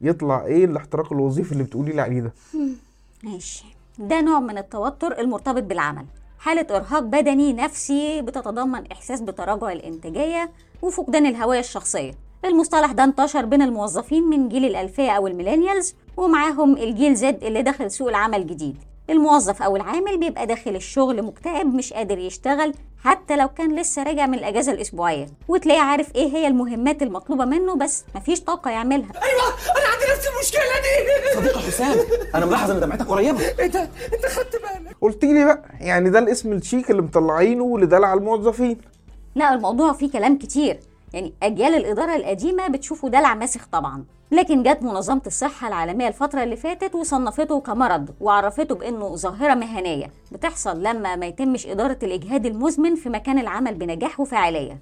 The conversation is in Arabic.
يطلع إيه الاحتراق الوظيفي اللي بتقولي لي عليه ده؟ ماشي. ده نوع من التوتر المرتبط بالعمل. حالة إرهاق بدني نفسي بتتضمن إحساس بتراجع الإنتاجية وفقدان الهوية الشخصية. المصطلح ده انتشر بين الموظفين من جيل الألفية أو ال Millennials ومعاهم الجيل Z اللي دخل سوق العمل جديد. الموظف أو العامل بيبقى داخل الشغل مكتئب مش قادر يشتغل حتى لو كان لسه راجع من الأجازة الأسبوعية وتلاقيه عارف إيه هي المهمات المطلوبة منه بس مفيش طاقة يعملها. أيوه أنا عندي نفس المشكلة دي. صديقي حسام أنا ملاحظ إن دمعتك قريبة. انت أنت خدت بالك. قلت لي بقى يعني ده الاسم الشيك اللي مطلعينه لدلع الموظفين. لا الموضوع فيه كلام كتير. يعني أجيال الإدارة القديمة بتشوفه دلع ماسخ طبعا. لكن جت منظمة الصحة العالمية الفترة اللي فاتت وصنفته كمرض وعرفته بأنه ظاهرة مهنية. بتحصل لما ما يتمش إدارة الإجهاد المزمن في مكان العمل بنجاح وفاعلية.